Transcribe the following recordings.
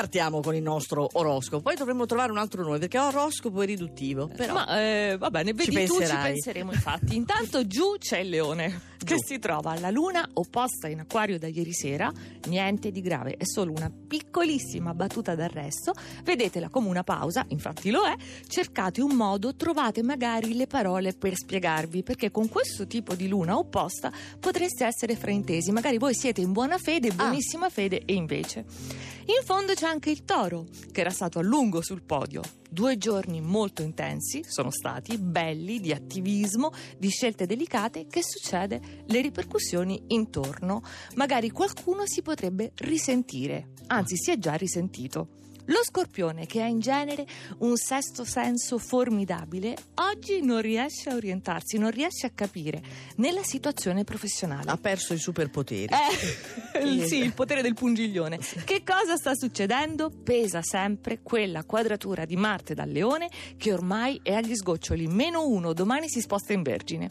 partiamo con il nostro oroscopo, poi dovremmo trovare un altro nome perché oroscopo è riduttivo. Però Ma eh, va bene, vedi Ci tu, ci penserai. penseremo infatti. Intanto giù c'è il leone, che Giù. si trova alla luna opposta in acquario da ieri sera. Niente di grave, è solo una piccolissima battuta d'arresto. Vedetela come una pausa, infatti lo è. Cercate un modo, trovate magari le parole per spiegarvi, perché con questo tipo di luna opposta potreste essere fraintesi. Magari voi siete in buona fede, buonissima fede, e invece. In fondo c'è anche il toro, che era stato a lungo sul podio. Due giorni molto intensi sono stati, belli, di attivismo, di scelte delicate. Che succede? Le ripercussioni intorno. Magari qualcuno si potrebbe risentire, anzi si è già risentito. Lo scorpione, che ha in genere un sesto senso formidabile, oggi non riesce a orientarsi, non riesce a capire nella situazione professionale. ha perso i superpoteri. Eh, sì, il potere del pungiglione. Che cosa sta succedendo? Pesa sempre quella quadratura di Marte dal Leone che ormai è agli sgoccioli. Meno uno, domani si sposta in Vergine.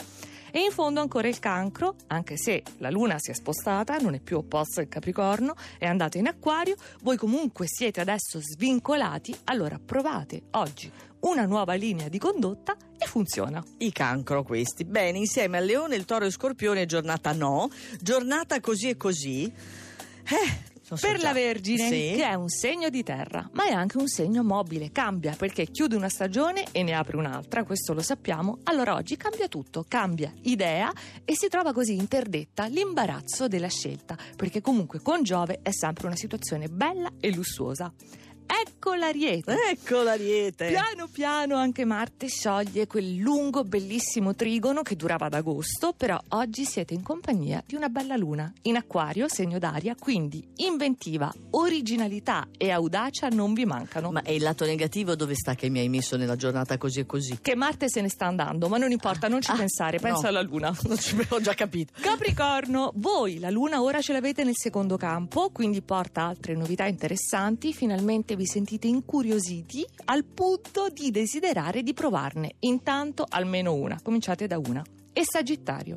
E in fondo ancora il cancro, anche se la luna si è spostata, non è più opposta al Capricorno, è andata in acquario, voi comunque siete adesso svincolati, allora provate oggi una nuova linea di condotta e funziona. I cancro questi. Bene, insieme al leone, il toro e scorpione, giornata no. Giornata così e così. Eh, Per la Vergine, Sì. che è un segno di terra, ma è anche un segno mobile, cambia perché chiude una stagione e ne apre un'altra, questo lo sappiamo. Allora oggi cambia tutto, cambia idea e si trova così interdetta l'imbarazzo della scelta, perché comunque con Giove è sempre una situazione bella e lussuosa. Ecco l'ariete. Ecco l'ariete. Piano piano anche Marte scioglie quel lungo bellissimo trigono che durava ad agosto, però oggi siete in compagnia di una bella luna. In acquario, segno d'aria, quindi inventiva, originalità e audacia non vi mancano. Ma e il lato negativo dove sta che mi hai messo nella giornata così e così? Che Marte se ne sta andando, ma non importa, non ci Ah, pensare, pensa no. alla luna. Non ci ho già capito. Capricorno, voi la luna ora ce l'avete nel secondo campo, quindi porta altre novità interessanti, finalmente vi sentite incuriositi al punto di desiderare di provarne intanto almeno una, cominciate da una. E Sagittario.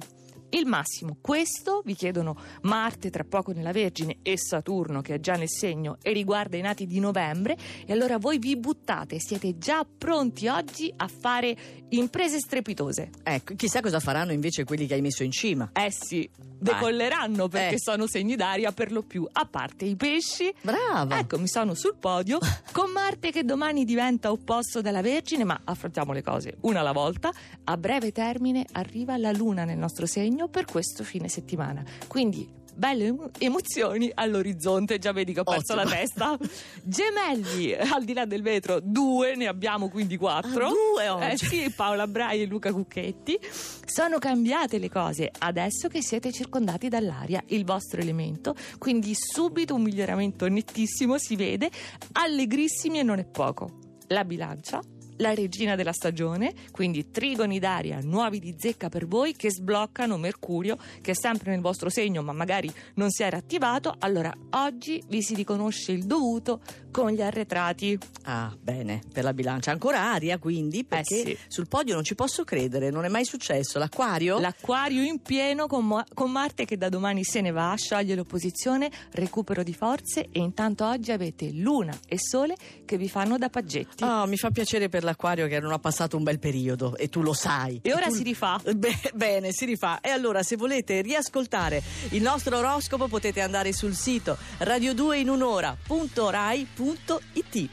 Il massimo, questo vi chiedono Marte tra poco nella Vergine e Saturno che è già nel segno e riguarda i nati di novembre e allora voi vi buttate, siete già pronti oggi a fare imprese strepitose. Ecco, chissà cosa faranno invece quelli che hai messo in cima. Eh sì, decolleranno perché Eh. sono segni d'aria per lo più, a parte i pesci. Brava. Ecco, mi sono sul podio con Marte che domani diventa opposto dalla Vergine, ma affrontiamo le cose una alla volta. A breve termine arriva la Luna nel nostro segno per questo fine settimana. Quindi belle emo- emozioni all'orizzonte, già vedi che ho perso Ottimo. la testa. Gemelli, al di là del vetro, due, ne abbiamo quindi quattro. Ah, due Eh oggi. sì, Paola Brai e Luca Cucchetti. Sono cambiate le cose adesso che siete circondati dall'aria, il vostro elemento, quindi subito un miglioramento nettissimo si vede, allegrissimi e non è poco. La bilancia. La regina della stagione, quindi trigoni d'aria nuovi di zecca per voi che sbloccano Mercurio, che è sempre nel vostro segno, ma magari non si era attivato. Allora oggi vi si riconosce il dovuto con gli arretrati. Ah, bene, per la bilancia. Ancora aria, quindi, perché sì. sul podio non ci posso credere, non è mai successo. L'acquario? L'acquario in pieno con, Mo- con Marte che da domani se ne va, scioglie l'opposizione, recupero di forze e intanto oggi avete Luna e Sole che vi fanno da paggetti. Oh, mi fa piacere per l'acquario che non ha passato un bel periodo e tu lo sai. E ora tu- si rifà. Be- bene, si rifà. E allora, se volete riascoltare il nostro oroscopo, potete andare sul sito radio2inunora.rai.it.